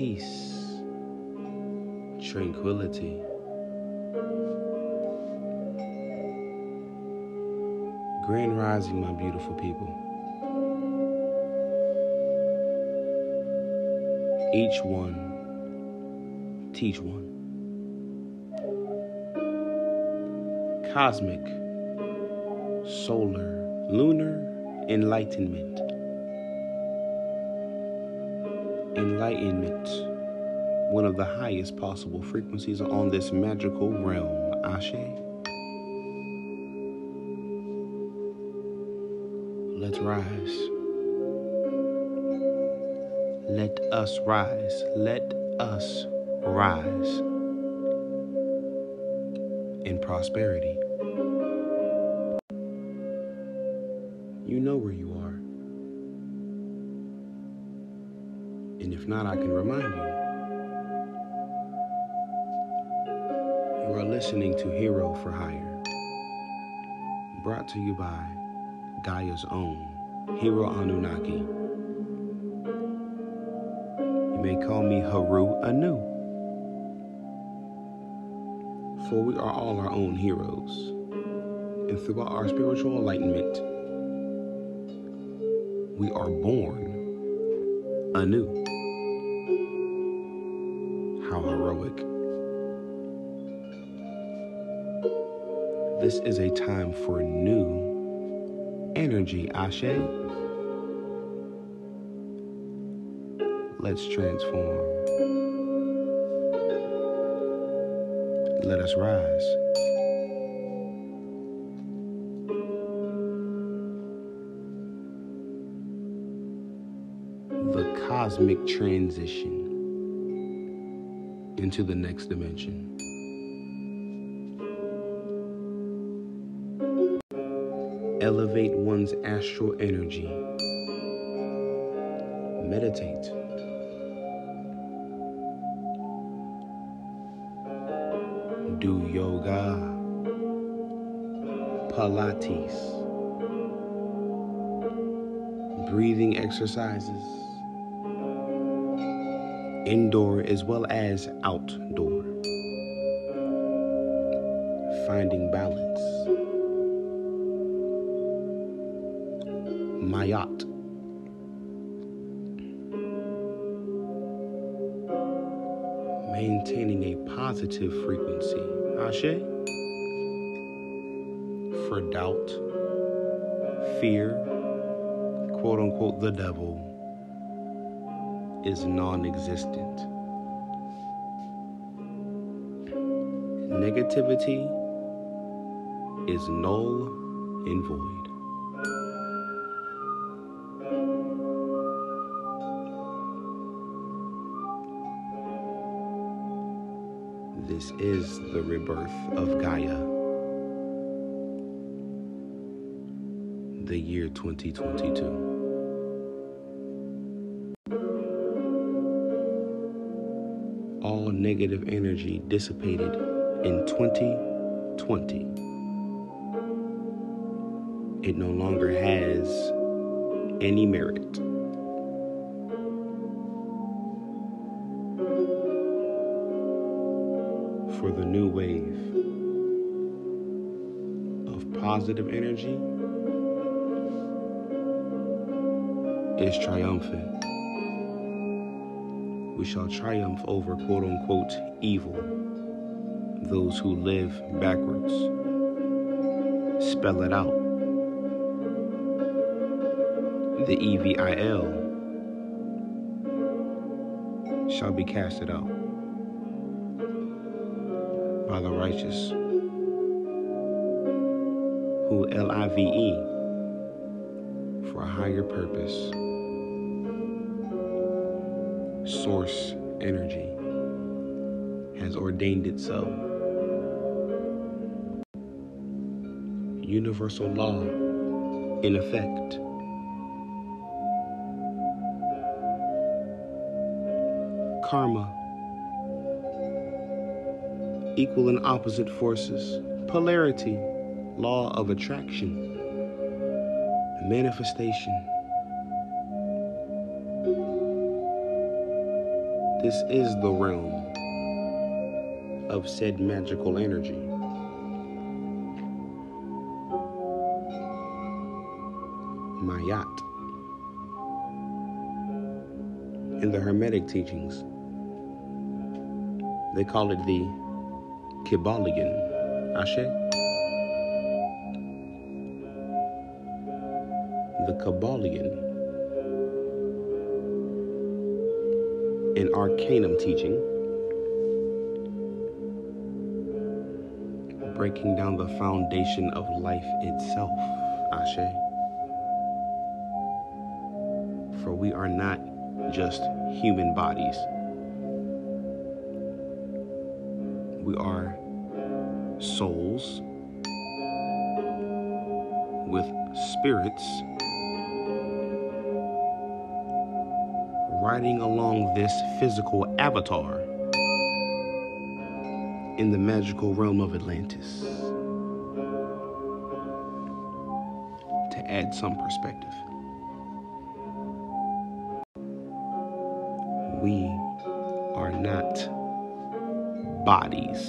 peace, tranquility. Grand Rising, my beautiful people. Each one, teach one. Cosmic, solar, lunar enlightenment. Enlightenment, one of the highest possible frequencies on this magical realm. Ashe. Let's rise. Let us rise. Let us rise in prosperity. You know where you are. And if not, I can remind you. You are listening to Hero for Hire, brought to you by Gaia's own, Hero Anunnaki. You may call me Haru Anu, for we are all our own heroes. And throughout our spiritual enlightenment, we are born anew. How heroic. This is a time for new energy, Ashe. Let's transform. Let us rise. The cosmic transition into the next dimension. elevate one's astral energy. Meditate. Do yoga, Pilates, breathing exercises, indoor as well as outdoor. Finding balance. Mayat. Maintaining a positive frequency. Ashe. For doubt, fear, quote unquote, the devil, is non existent. Negativity is null and void. This is the rebirth of Gaia. The year 2022. Negative energy dissipated in 2020. It no longer has any merit. for the new wave of positive energy is triumphant. We shall triumph over quote unquote evil, those who live backwards. Spell it out. The EVIL shall be casted out by the righteous, who L I V E for a higher purpose, source energy has ordained it so. Universal law in effect. Karma equal and opposite forces, polarity, law of attraction, manifestation. This is the realm of said magical energy. Mayat. In the Hermetic teachings, they call it the Kybalion. Ashe? The Kybalion. An arcanum teaching breaking down the foundation of life itself. Ashe. For we are not just human bodies. We are souls with spirits riding along this physical avatar in the magical realm of Atlantis. To add some perspective, we are not bodies,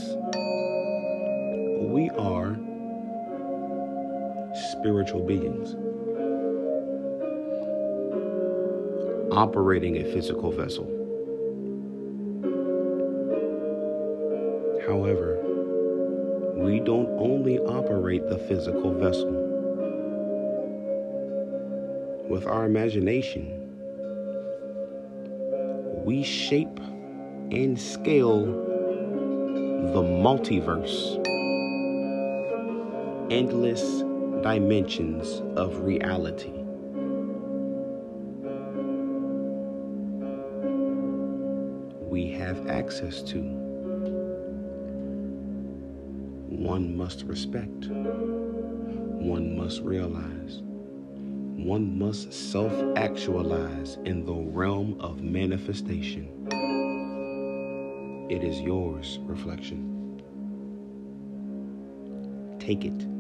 we are spiritual beings operating a physical vessel. However, we don't only operate the physical vessel. With our imagination, we shape and scale the multiverse, endless dimensions of reality. We have access to. one must respect, one must realize, one must self actualize in the realm of manifestation. It is yours, reflection. Take it.